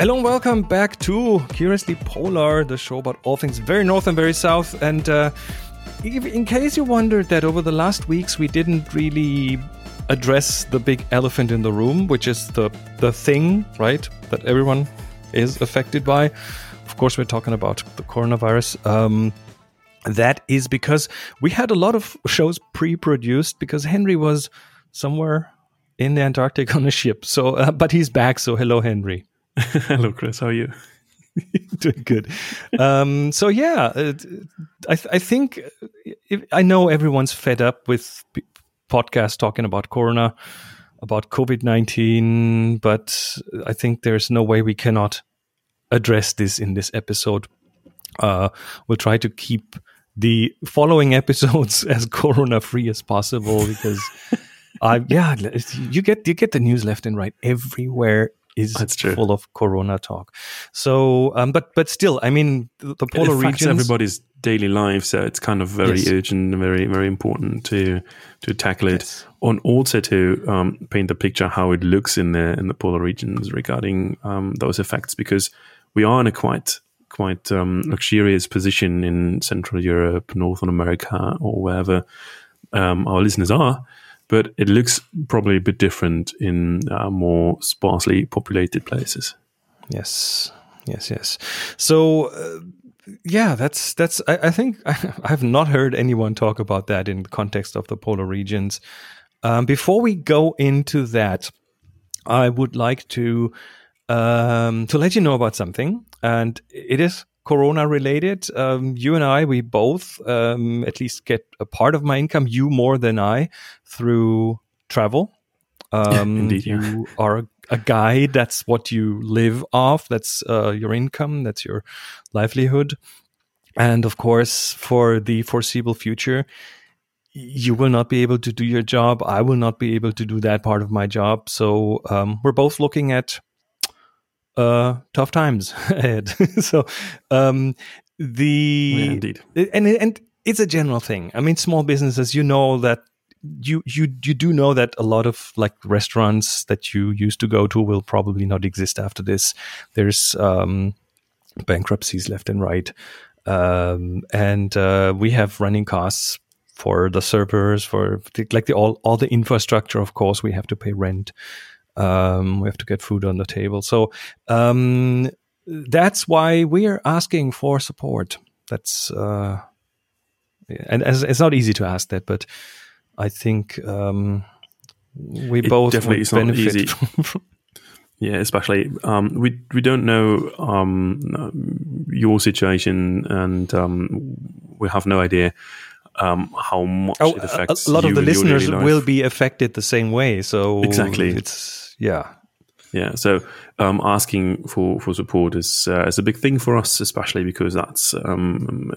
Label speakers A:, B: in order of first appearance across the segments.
A: Hello and welcome back to Curiously Polar, the show about all things very north and very south. And uh, in case you wondered that over the last weeks we didn't really address the big elephant in the room, which is the the thing, right, that everyone is affected by. Of course, we're talking about the coronavirus. Um, that is because we had a lot of shows pre-produced because Henry was somewhere in the Antarctic on a ship. So, uh, but he's back. So, hello, Henry.
B: Hello, Chris. How are you?
A: Doing good. Um, so yeah, uh, I, th- I think if, I know everyone's fed up with p- podcasts talking about Corona, about COVID nineteen, but I think there's no way we cannot address this in this episode. Uh, we'll try to keep the following episodes as Corona free as possible because. Uh, yeah, you get you get the news left and right everywhere is
B: That's true.
A: full of corona talk. So, um, but but still, I mean, the, the polar
B: it
A: regions.
B: everybody's daily life, so it's kind of very
A: Yes.
B: urgent and very very important to to tackle it,
A: Yes.
B: and also to um, paint the picture how it looks in the in the polar regions regarding um, those effects, because we are in a quite quite um, luxurious position in Central Europe, Northern America, or wherever um, our listeners are. But it looks probably a bit different in uh, more sparsely populated places.
A: Yes, yes, yes. So, uh, yeah, that's that's. I, I think I, have not heard anyone talk about that in the context of the polar regions. Um, before we go into that, I would like to um, to let you know about something, and it is Corona related. Um, you and I, we both um, at least get a part of my income. You more than I through travel. Um,
B: Indeed, yeah.
A: you are a, a guide. That's what you live off. That's uh, your income. That's your livelihood. And of course, for the foreseeable future, you will not be able to do your job. I will not be able to do that part of my job. So um, we're both looking at uh, tough times ahead. so um, the
B: Yeah, indeed.
A: and and it's a general thing. I mean, small businesses, you know that you you you do know that a lot of like restaurants that you used to go to will probably not exist after this. There's um, bankruptcies left and right, um, and uh, we have running costs for the servers, for the, like the all all the infrastructure. Of course, we have to pay rent. Um, we have to get food on the table. So um, that's why we are asking for support. That's uh, and it's, it's not easy to ask that, but I think um, we
B: It
A: both
B: definitely
A: would
B: is not
A: benefit
B: Yeah, especially um, we we don't know um, your situation, and um, we have no idea um, how much
A: Oh,
B: it affects.
A: a lot of the
B: in your daily
A: listeners will be affected the same way. So
B: Exactly.
A: it's yeah,
B: Yeah, so um, asking for, for support is uh, is a big thing for us, especially because that's um,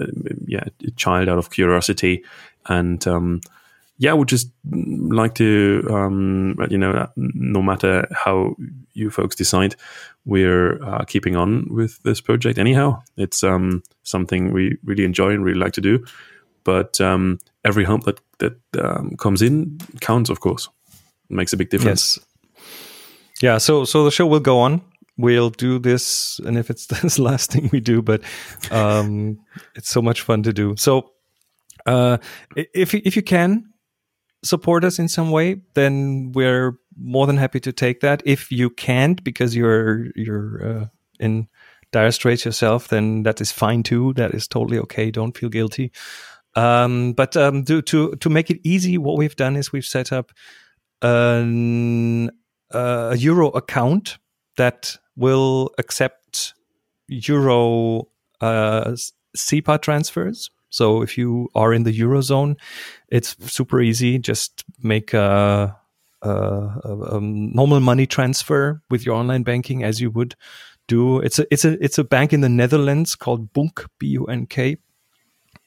B: yeah a child out of curiosity, and um, yeah, would just like to um, you know no matter how you folks decide, we're uh, keeping on with this project anyhow. It's um, something we really enjoy and really like to do, but um, every hump that that um, comes in counts, of course, It makes a big difference.
A: yes, yeah. So so the show will go on. We'll do this, and if it's the last thing we do, but um, it's so much fun to do. So uh, if if you can support us in some way, then we're more than happy to take that. If you can't because you're you're uh, in dire straits yourself, then that is fine too. That is totally okay. Don't feel guilty. Um, but um, to to to make it easy, what we've done is we've set up an, uh, a euro account that will accept euro uh, SEPA transfers. So if you are in the eurozone, it's super easy. Just make a, a, a, a normal money transfer with your online banking as you would do. It's a it's a it's a bank in the Netherlands called bunq B U N K,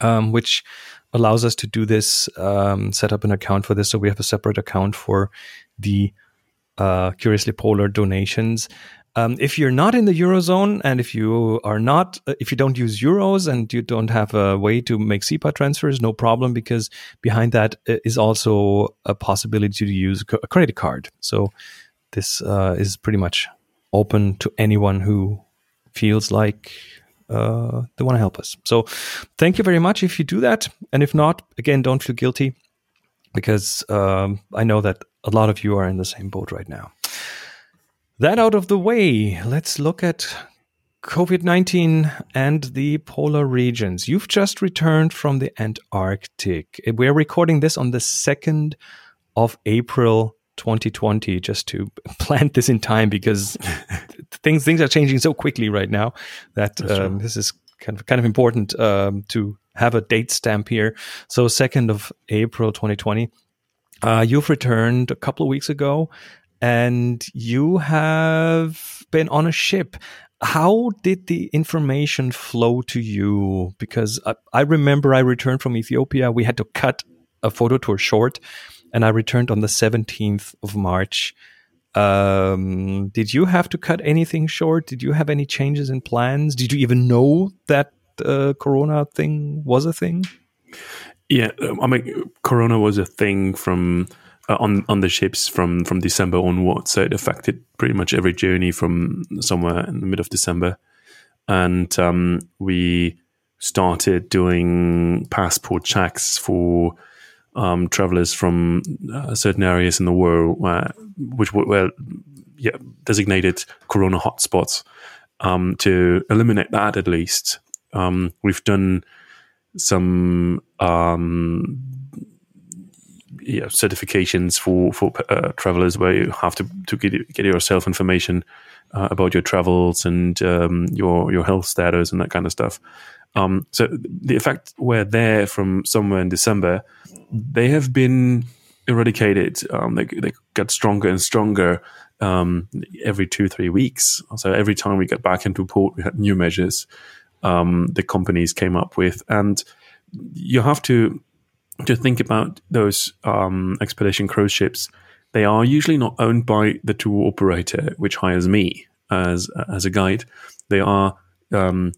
A: um, which allows us to do this. Um, set up an account for this, so we have a separate account for the uh, Curiously Polar donations. Um, if you're not in the eurozone and if you are not, uh, if you don't use euros and you don't have a way to make SEPA transfers, no problem because behind that uh, also a possibility to use a credit card. So this uh, is pretty much open to anyone who feels like uh, they want to help us. So thank you very much if you do that. And if not, again, don't feel guilty because um, I know that a lot of you are in the same boat right now. That out of the way, let's look at COVID 19 and the polar regions. You've just returned from the Antarctic. We're recording this on the 2nd of April 2020 just to plant this in time because things things are changing so quickly right now that um, this is kind of kind of important um, to have a date stamp here. So second of April 2020. Uh, you've returned a couple of weeks ago, and you have been on a ship. How did the information flow to you? Because I, I remember I returned from Ethiopia. We had to cut a photo tour short and I returned on the 17th of March. Um, did you have to cut anything short? Did you have any changes in plans? Did you even know that uh, Corona thing was a thing?
B: Yeah, um, I mean, Corona was a thing from uh, on on the ships from from December onwards, so it affected pretty much every journey from somewhere in the mid of December, and um, we started doing passport checks for um, travelers from uh, certain areas in the world where, which were yeah, designated corona hotspots um, to eliminate that at least. Um, we've done some um, yeah, certifications for for uh, travelers where you have to to get, get yourself information uh, about your travels and um, your your health status and that kind of stuff. Um, so the effect were there from somewhere in December. They have been eradicated. Um, they they get stronger and stronger um, every two three weeks. So every time we get back into port, we had new measures um, the companies came up with, and you have to to think about those um, expedition cruise ships. They are usually not owned by the tour operator, which hires me as as a guide. They are um,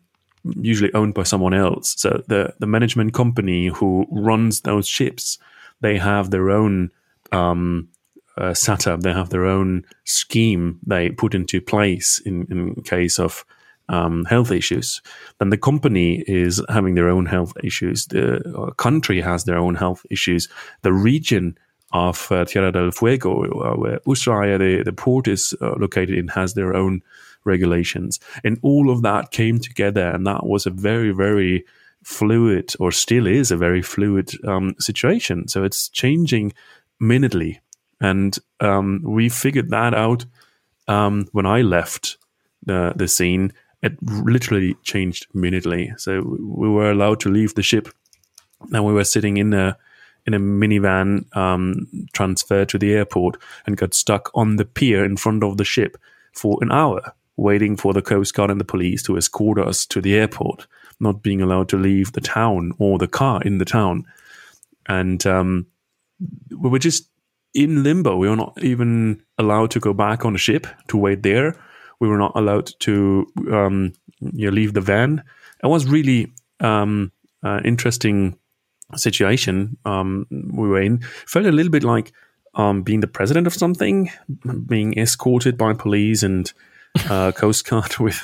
B: usually owned by someone else. So the the management company who runs those ships, they have their own um, uh, setup. They have their own scheme they put into place in in case of um, health issues. Then the company is having their own health issues. The uh, country has their own health issues. The region of uh, Tierra del Fuego, uh, where Ushuaia, the, the port is uh, located in, has their own regulations. And all of that came together, and that was a very, very fluid, or still is a very fluid um, situation. So it's changing minutely. And um, we figured that out um, when I left the, the scene. It literally changed minutely. So we were allowed to leave the ship, and we were sitting in a in a minivan um, transferred to the airport and got stuck on the pier in front of the ship for an hour waiting for the Coast Guard and the police to escort us to the airport, not being allowed to leave the town or the car in the town. And um, we were just in limbo. We were not even allowed to go back on the ship to wait there. We were not allowed to um, you know, leave the van. It was really um, uh, interesting situation um, we were in. Felt a little bit like um, being the president of something, being escorted by police and uh, Coast Guard with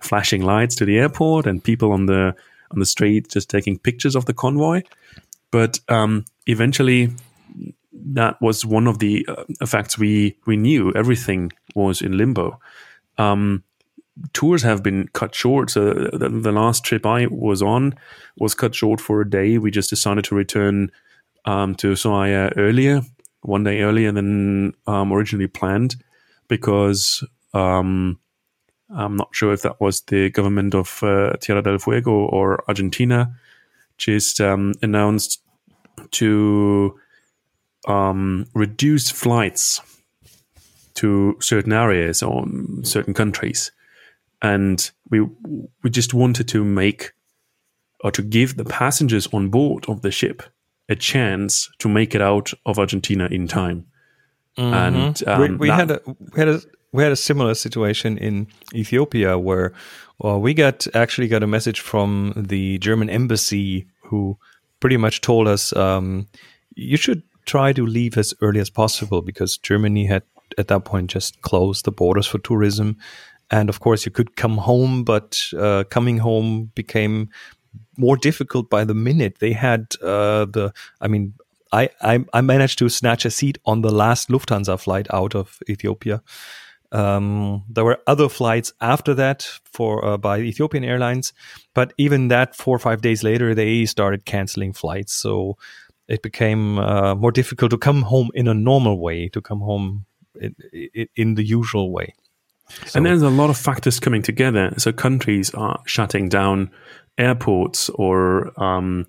B: flashing lights to the airport and people on the on the street just taking pictures of the convoy. But um, eventually, that was one of the uh, effects we we knew. Everything was in limbo. Um, tours have been cut short. So the, the, last trip I was on was cut short for a day. We just decided to return um, to Ushuaia earlier, one day earlier than um, originally planned, because um, I'm not sure if that was the government of uh, Tierra del Fuego or Argentina, just um, announced to um, reduce flights to certain areas or certain countries, and we we just wanted to make or to give the passengers on board of the ship a chance to make it out of Argentina in time.
A: Mm-hmm. And um, we, we had a we had a we had a similar situation in Ethiopia where well, we got actually got a message from the German embassy who pretty much told us um, you should try to leave as early as possible because Germany had at that point just closed the borders for tourism, and of course you could come home, but uh, coming home became more difficult by the minute. They had uh, the, I mean, I, I, I managed to snatch a seat on the last Lufthansa flight out of Ethiopia. Um, there were other flights after that for uh, by Ethiopian Airlines, but even that four or five days later, they started canceling flights. So it became uh, more difficult to come home in a normal way, to come home in, in the usual way.
B: So, and there's a lot of factors coming together. So countries are shutting down airports or um,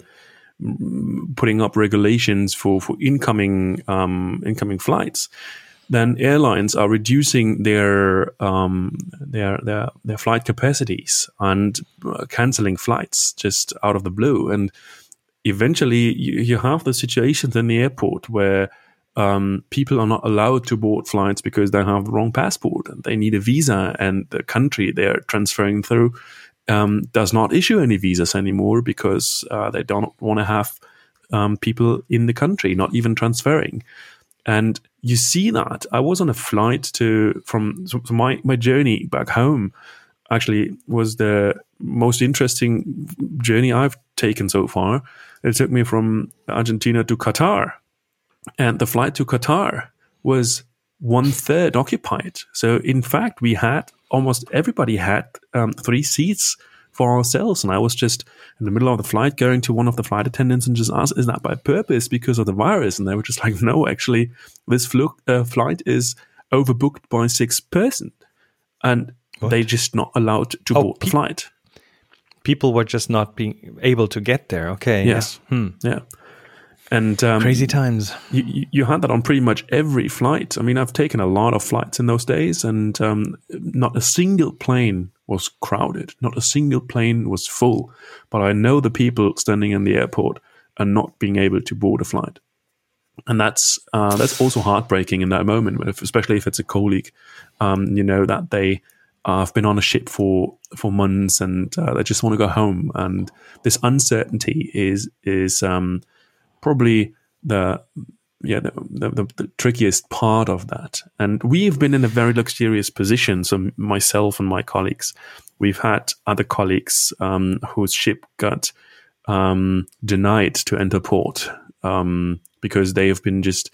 B: putting up regulations for for incoming um, incoming flights, then airlines are reducing their um, their their their flight capacities and uh, canceling flights just out of the blue. And eventually, you, you have the situations in the airport where um, people are not allowed to board flights because they have the wrong passport and they need a visa, and the country they're transferring through um, does not issue any visas anymore because uh, they don't want to have um, people in the country, not even transferring. And you see that. I was on a flight to from so my my journey back home. Actually, was the most interesting journey I've taken so far. It took me from Argentina to Qatar, and the flight to Qatar was one third occupied. So in fact, we had almost everybody had um, three seats for ourselves. And I was just in the middle of the flight going to one of the flight attendants and just asked, is that by purpose because of the virus? And they were just like, no, actually, this flu- uh, flight is overbooked by six person. And what? they're just not allowed to oh, board pe- the flight.
A: People were just not being able to get there. Okay.
B: Yes.
A: Yeah. Hmm.
B: yeah. And um,
A: crazy times.
B: You, you had that on pretty much every flight. I mean, I've taken a lot of flights in those days, and um, not a single plane was crowded. Not a single plane was full. But I know the people standing in the airport and not being able to board a flight, and that's uh, that's also heartbreaking in that moment, especially if it's a colleague. Um, you know that they uh, have been on a ship for for months and uh, they just want to go home, and this uncertainty is is um, probably the yeah the, the, the, trickiest part of that. And we've been in a very luxurious position. So myself and my colleagues we've had other colleagues um, whose ship got um, denied to enter port um, because they have been just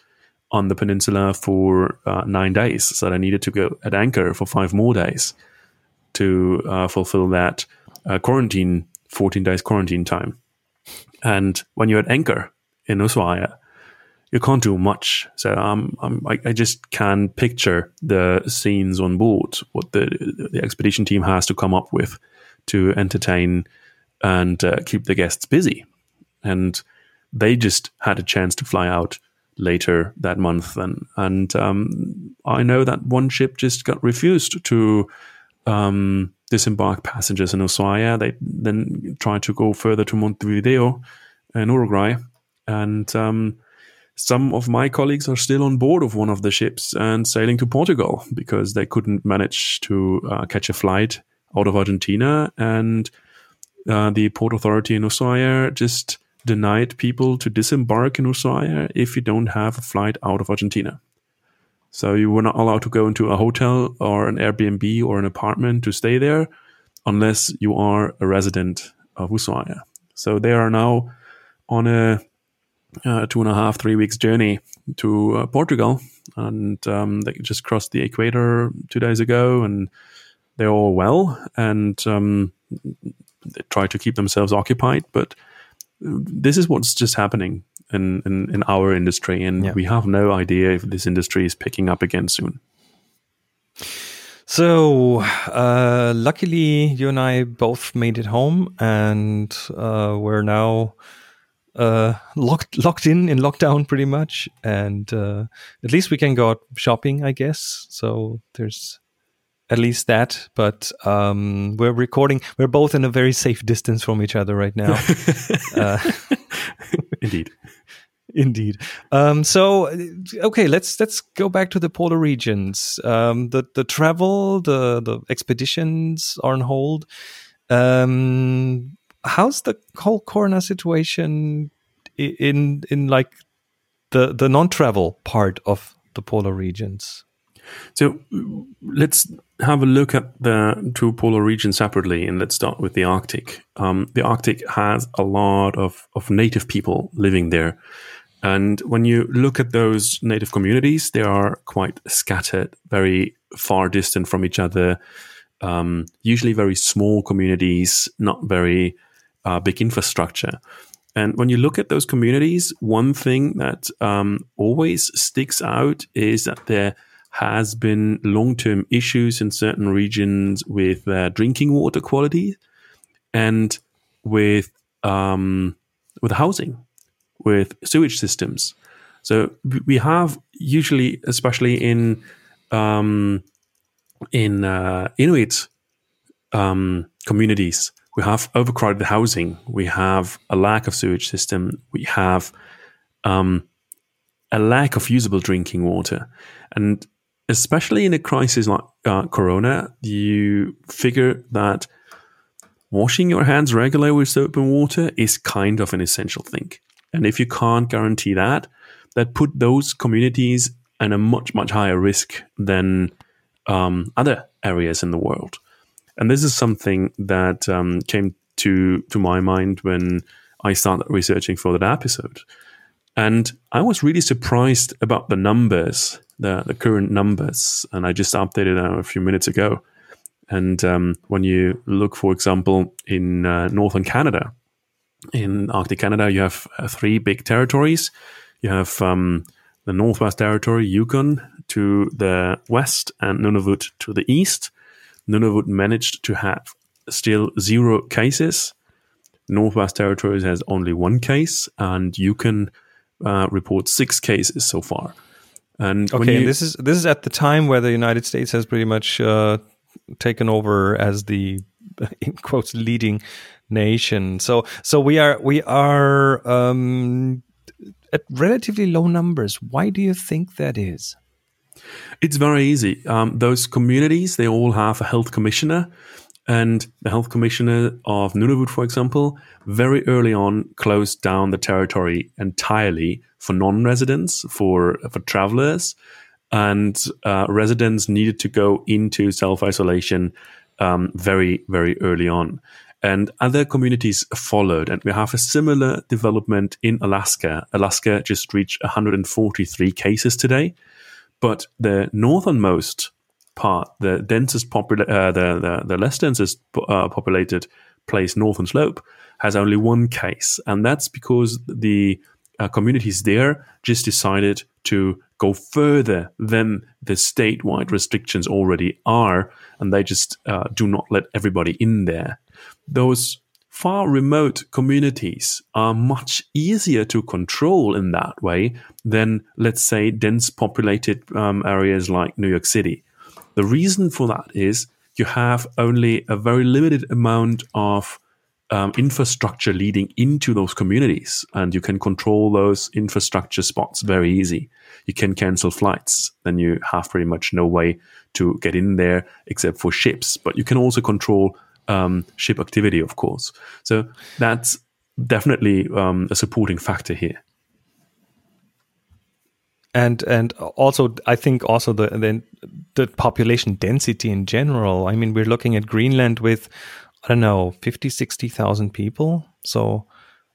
B: on the peninsula for uh, nine days. So they needed to go at anchor for five more days to uh, fulfill that uh, quarantine 14 days quarantine time. And when you're at anchor in Ushuaia, you can't do much. So um, I, I just can picture the scenes on board, what the, the expedition team has to come up with to entertain and uh, keep the guests busy. And they just had a chance to fly out later that month. And, and um, I know that one ship just got refused to um, disembark passengers in Ushuaia. They then tried to go further to Montevideo in Uruguay and um, some of my colleagues are still on board of one of the ships and sailing to Portugal because they couldn't manage to uh, catch a flight out of Argentina. And uh, the port authority in Ushuaia just denied people to disembark in Ushuaia if you don't have a flight out of Argentina. So you were not allowed to go into a hotel or an Airbnb or an apartment to stay there unless you are a resident of Ushuaia. So they are now on a uh, two and a half, three weeks journey to uh, Portugal, and um, they just crossed the equator two days ago, and they're all well, and um, they try to keep themselves occupied. But this is what's just happening in in, in our industry, and yeah. we have no idea if this industry is picking up again soon.
A: So, uh, luckily, you and I both made it home, and uh, we're now uh, locked locked in in lockdown pretty much, and uh, at least we can go out shopping, I guess. So there's at least that. But um, we're recording. We're both in a very safe distance from each other right now. uh,
B: Indeed.
A: Indeed. Um, so, okay, let's let's go back to the polar regions. Um, the the travel, the the expeditions are on hold. Um, how's the whole corona situation in in like the the non-travel part of the polar regions?
B: So let's have a look at the two polar regions separately, and let's start with the Arctic. Um, the Arctic has a lot of, of native people living there. And when you look at those native communities, they are quite scattered, very far distant from each other, um, usually very small communities, not very uh, big infrastructure. And when you look at those communities, one thing that um, always sticks out is that there has been long term issues in certain regions with uh, drinking water quality and with um, with housing, with sewage systems. So we have usually, especially in um, in uh, Inuit um, communities, we have overcrowded housing, we have a lack of sewage system, we have um, a lack of usable drinking water, and especially in a crisis like uh, Corona, you figure that washing your hands regularly with soap and water is kind of an essential thing. And if you can't guarantee that, that put those communities in a much much higher risk than um, other areas in the world. And this is something that um, came to to my mind when I started researching for that episode. And I was really surprised about the numbers, the, the current numbers. And I just updated them a few minutes ago. And um, when you look, for example, in uh, northern Canada, in Arctic Canada, you have uh, three big territories. You have um, the Northwest Territory, Yukon to the west, and Nunavut to the east. Nunavut managed to have still zero cases. Northwest Territories has only one case, and Yukon uh, report six cases so far. And
A: okay,
B: you,
A: and this is this is at the time where the United States has pretty much uh, taken over as the in quotes leading nation. So so we are we are um, at relatively low numbers. Why do you think that is?
B: It's very easy. Um, those communities, they all have a health commissioner. And the health commissioner of Nunavut, for example, very early on closed down the territory entirely for non-residents, for for travelers, and uh, residents needed to go into self-isolation um, very very early on. And other communities followed, and we have a similar development in Alaska. Alaska just reached 143 cases today, but the northernmost part, the densest popula- uh, the, the, the less densest uh, populated place, Northern Slope, has only one case, and that's because the uh, communities there just decided to go further than the statewide restrictions already are, and they just uh, do not let everybody in there. Those far remote communities are much easier to control in that way than, let's say, dense populated um, areas like New York City. The reason for that is you have only a very limited amount of um, infrastructure leading into those communities, and you can control those infrastructure spots very easy. You can cancel flights, then you have pretty much no way to get in there except for ships. But you can also control um, ship activity, of course. So that's definitely um, a supporting factor here.
A: And and also, I think also the, the the population density in general. I mean, we're looking at Greenland with I don't know 50, 60,000 people. So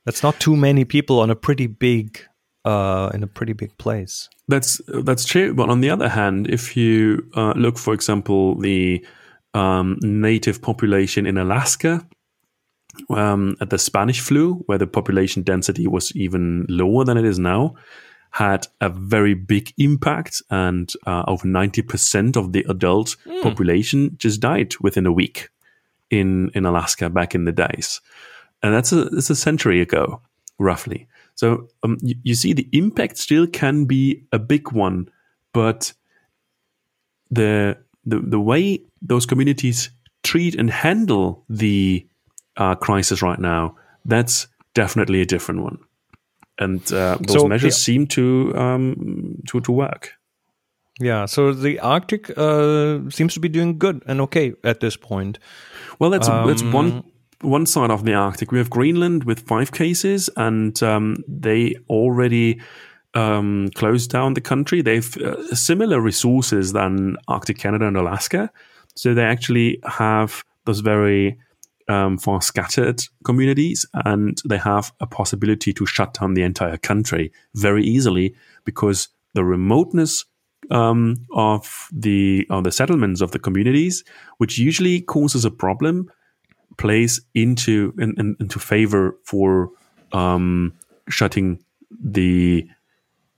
A: that's not too many people on a pretty big uh, in a pretty big place.
B: That's that's true. But on the other hand, if you uh, look, for example, the um, native population in Alaska um, at the Spanish flu, where the population density was even lower than it is now, had a very big impact, and uh, over ninety percent of the adult mm. population just died within a week in in Alaska back in the days, and that's a that's a century ago, roughly. So um, you, you see, the impact still can be a big one, but the the the way those communities treat and handle the uh, crisis right now, that's definitely a different one. And uh, those so, measures seem to um, to to work.
A: Yeah, so the Arctic uh, seems to be doing good and okay at this point.
B: Well, that's um, that's one one side of the Arctic. We have Greenland with five cases, and um, they already um, down the country. They've uh, similar resources than Arctic Canada and Alaska, so they actually have those very um, far scattered communities, and they have a possibility to shut down the entire country very easily because the remoteness um, of the of the settlements of the communities, which usually causes a problem, plays into in, in, into favor for um, shutting the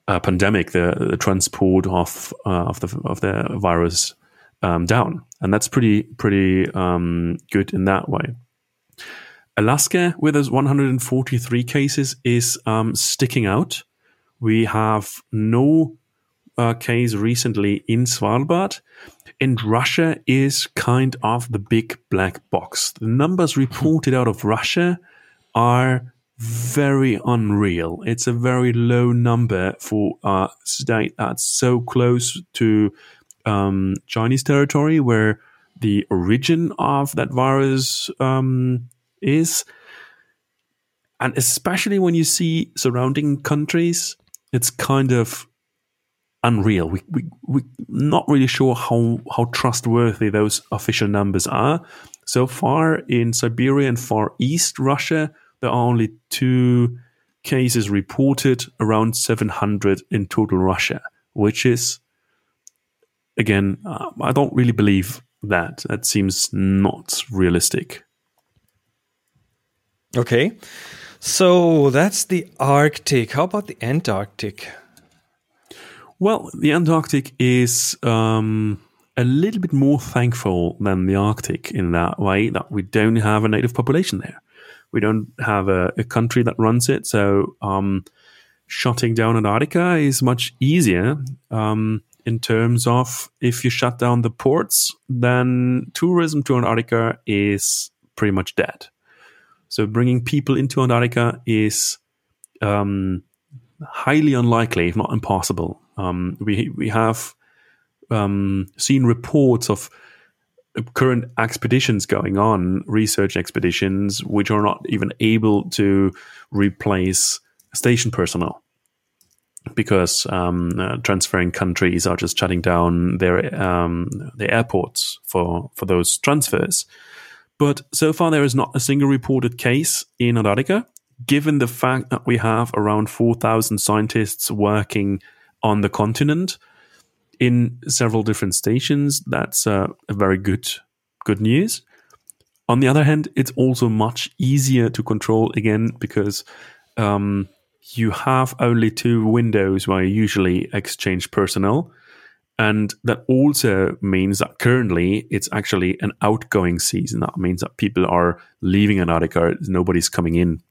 B: uh, pandemic, the, the, transport of uh, of the of the virus um, down, and that's pretty pretty um, good in that way. Alaska, with its 143 cases, is um, sticking out. We have no uh, case recently in Svalbard, and Russia is kind of the big black box. The numbers reported out of Russia are very unreal. It's a very low number for a state that's so close to um, Chinese territory, where the origin of that virus um, is. And especially when you see surrounding countries, it's kind of unreal. We we we're not really sure how how trustworthy those official numbers are. So far in Siberia and Far East Russia, there are only two cases reported, around 700 in total Russia, which is again, uh, I don't really believe that. That seems not realistic.
A: Okay. So that's the Arctic. How about the Antarctic?
B: Well, the Antarctic is um, a little bit more thankful than the Arctic in that way that we don't have a native population there. We don't have a, a country that runs it. So um, shutting down Antarctica is much easier um, in terms of if you shut down the ports, then tourism to Antarctica is pretty much dead. So bringing people into Antarctica is um, highly unlikely, if not impossible. Um, we we have um, seen reports of current expeditions going on, research expeditions, which are not even able to replace station personnel because um, uh, transferring countries are just shutting down their um, their airports for for those transfers. But so far, there is not a single reported case in Antarctica. Given the fact that we have around four thousand scientists working on the continent in several different stations. That's uh, a very good good news. On the other hand, it's also much easier to control again because um, you have only two windows where you usually exchange personnel. And that also means that currently it's actually an outgoing season. That means that people are leaving Antarctica, nobody's coming in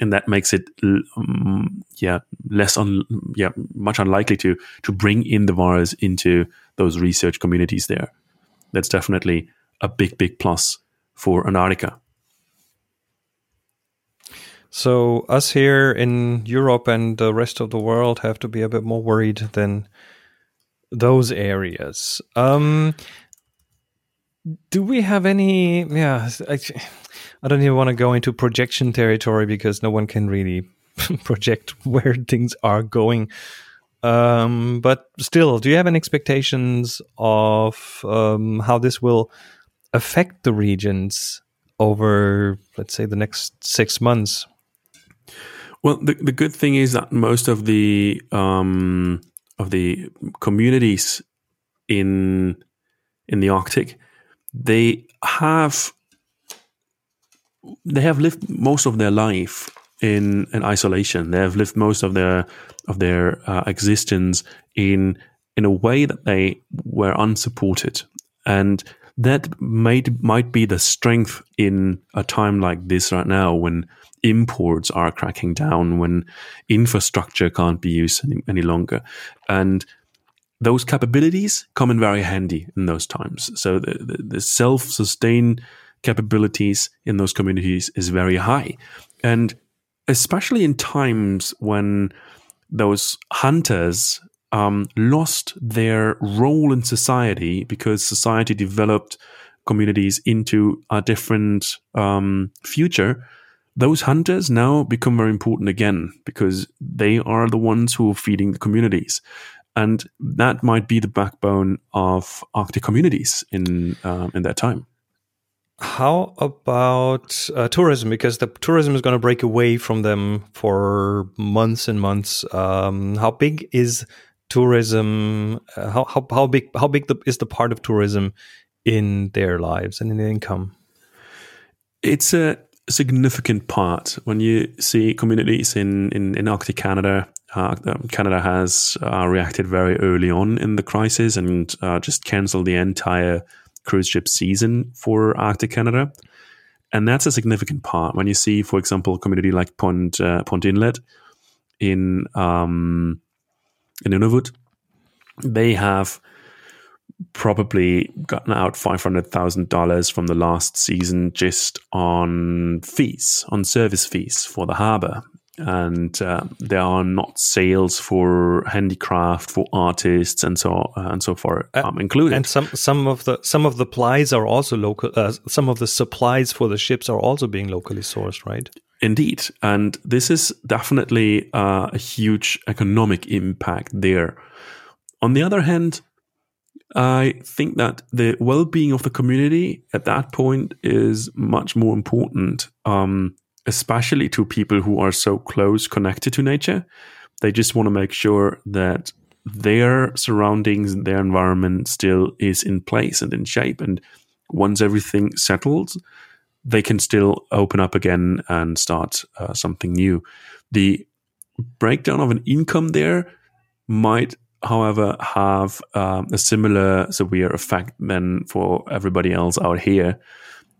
B: and that makes it um, yeah less un, yeah much unlikely to to bring in the virus into those research communities there. That's definitely a big big plus for antarctica.
A: So us here in europe and the rest of the world have to be a bit more worried than those areas. Um do we have any yeah I, I don't even want to go into projection territory because no one can really project where things are going. Um, but still, do you have any expectations of um, how this will affect the regions over, let's say, the next six months?
B: Well, the, the good thing is that most of the um, of the communities in in the Arctic they have they have lived most of their life in in isolation. They have lived most of their of their uh, existence in in a way that they were unsupported, and that might might be the strength in a time like this right now when imports are cracking down, when infrastructure can't be used any, any longer, and those capabilities come in very handy in those times. So the, the, the self sustain capabilities in those communities is very high. And especially in times when those hunters um, lost their role in society because society developed communities into a different um, future, those hunters now become very important again because they are the ones who are feeding the communities. And that might be the backbone of Arctic communities in um, in that time.
A: How about uh, tourism? Because the tourism is going to break away from them for months and months. Um, how big is tourism? Uh, how, how how big how big the, is the part of tourism in their lives and in their income?
B: It's a significant part when you see communities in in, in Arctic Canada. Uh, um, Canada has uh, reacted very early on in the crisis and uh, just cancelled the entire cruise ship season for Arctic Canada. And that's a significant part. When you see, for example, a community like Pond, uh, Inlet in, um, in Nunavut, they have probably gotten out $500,000 from the last season just on fees, on service fees for the harbor and uh, there are not sales for handicraft for artists and so uh, and so forth um, included.
A: And some some of the some of the supplies are also local. Uh, some of the supplies for the ships are also being locally sourced, right?
B: Indeed, and this is definitely uh, a huge economic impact there. On the other hand, I think that the well-being of the community at that point is much more important. Um, especially to people who are so close connected to nature. They just want to make sure that their surroundings, their environment still is in place and in shape. And once everything settles, they can still open up again and start uh, something new. The breakdown of an income there might, however, have um, a similar severe effect than for everybody else out here.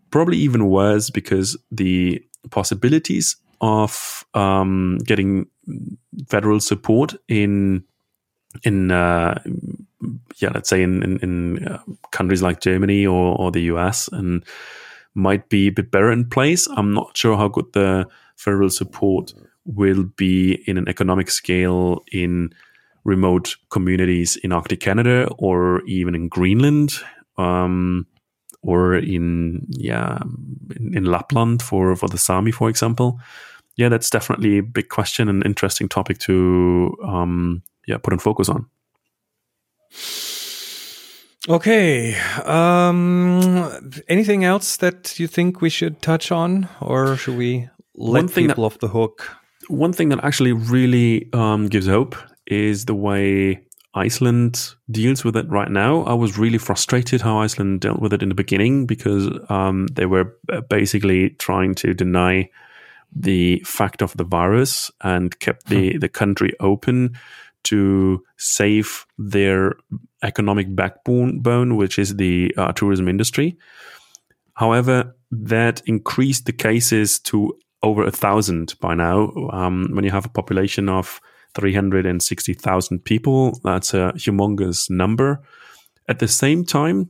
B: Probably even worse because the possibilities of um, getting federal support in in uh, yeah, let's say in in, in uh, countries like Germany or, or the US, and might be a bit better in place. I'm not sure how good the federal support will be in an economic scale in remote communities in Arctic Canada or even in Greenland. Um, or in yeah in, in, Lapland for for the Sami, for example. Yeah, that's definitely a big question and interesting topic to um, yeah put in focus on.
A: Okay. Um, anything else that you think we should touch on, or should we let one thing people that, off the hook?
B: One thing that actually really um, gives hope is the way Iceland deals with it right now. I was really frustrated how Iceland dealt with it in the beginning because um, they were basically trying to deny the fact of the virus and kept the, hmm. the country open to save their economic backbone, bone, which is the uh, tourism industry. However, that increased the cases to over a thousand by now. Um, when you have a population of 360,000 people. That's a humongous number. At the same time,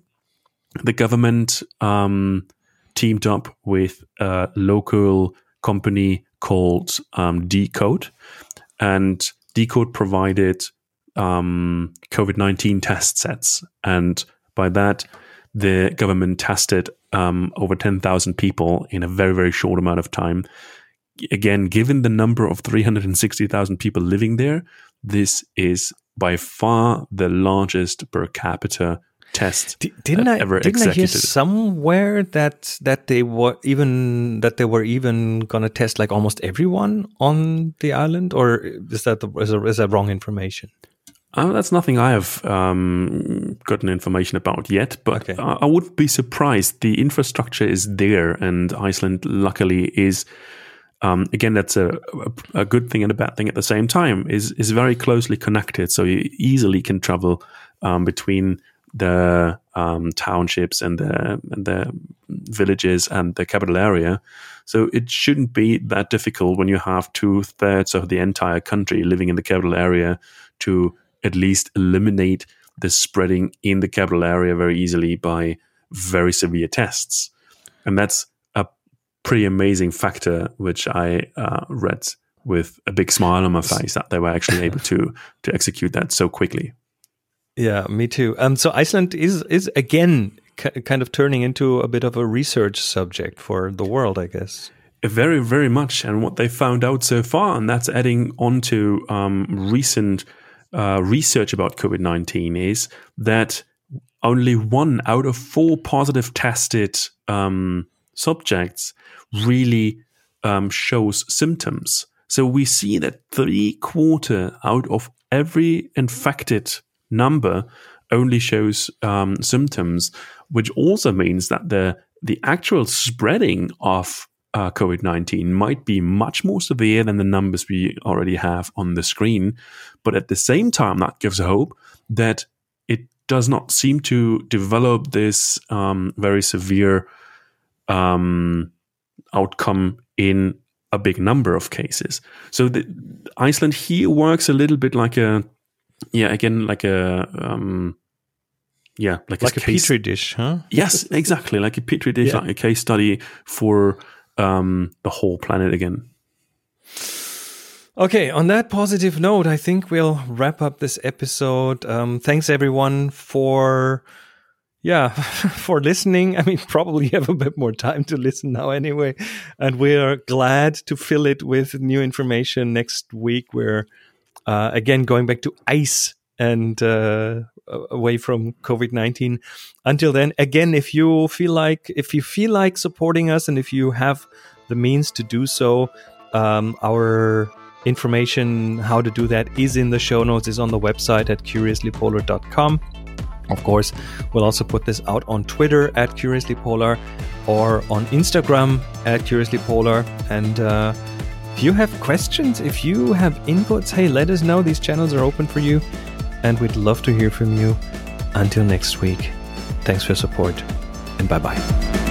B: the government um, teamed up with a local company called um, deCODE, and deCODE provided um, COVID 19 test sets. And by that, the government tested um, over 10,000 people in a very, very short amount of time again, given the number of 360,000 people living there, this is by far the largest per capita test
A: D- didn't I,
B: ever
A: didn't executed. I hear somewhere that that they were even that they were even gonna test like almost everyone on the island, or is that the, is, that, is that wrong information?
B: Uh, that's nothing I have um, gotten information about yet, but okay. I, I would be surprised. The infrastructure is there, and Iceland luckily is um, again, that's a, a, a, good thing and a bad thing at the same time. is is very closely connected, so you easily can travel um, between the um, townships and the and the villages and the capital area. So it shouldn't be that difficult when you have two thirds of the entire country living in the capital area to at least eliminate the spreading in the capital area very easily by very severe tests. And that's pretty amazing factor, which I uh, read with a big smile on my face that they were actually able to to execute that so quickly.
A: Yeah, me too. Um, so Iceland is is again kind of turning into a bit of a research subject for the world, I guess.
B: very, very much. And what they found out so far, and that's adding on to um, recent uh, research about COVID 19, is that only one out of four positive tested um, subjects really um, shows symptoms. So we see that three quarter out of every infected number only shows um, symptoms, which also means that the the actual spreading of uh, COVID 19 might be much more severe than the numbers we already have on the screen. But at the same time, that gives hope that it does not seem to develop this um, very severe um, outcome in a big number of cases. So the, Iceland here works a little bit like a, yeah, again, like a, um, yeah,
A: like, like a, a petri dish, huh?
B: Yes, exactly, like a petri dish, yeah. like a case study for um, the whole planet again.
A: Okay, on that positive note, I think we'll wrap up this episode. Um, thanks everyone for, yeah, for listening. I mean, probably have a bit more time to listen now anyway. And we're glad to fill it with new information next week. We're, uh, again, going back to ice and uh, away from COVID nineteen. Until then, again, if you feel like if you feel like supporting us, and if you have the means to do so, um, our information how to do that is in the show notes. is on the website at curiouslypolar.com. Of course, we'll also put this out on Twitter at curiouslypolar or on Instagram at curiouslypolar and. Uh, if you have questions, if you have inputs, hey, let us know. These channels are open for you and we'd love to hear from you. Until next week, thanks for support and bye bye.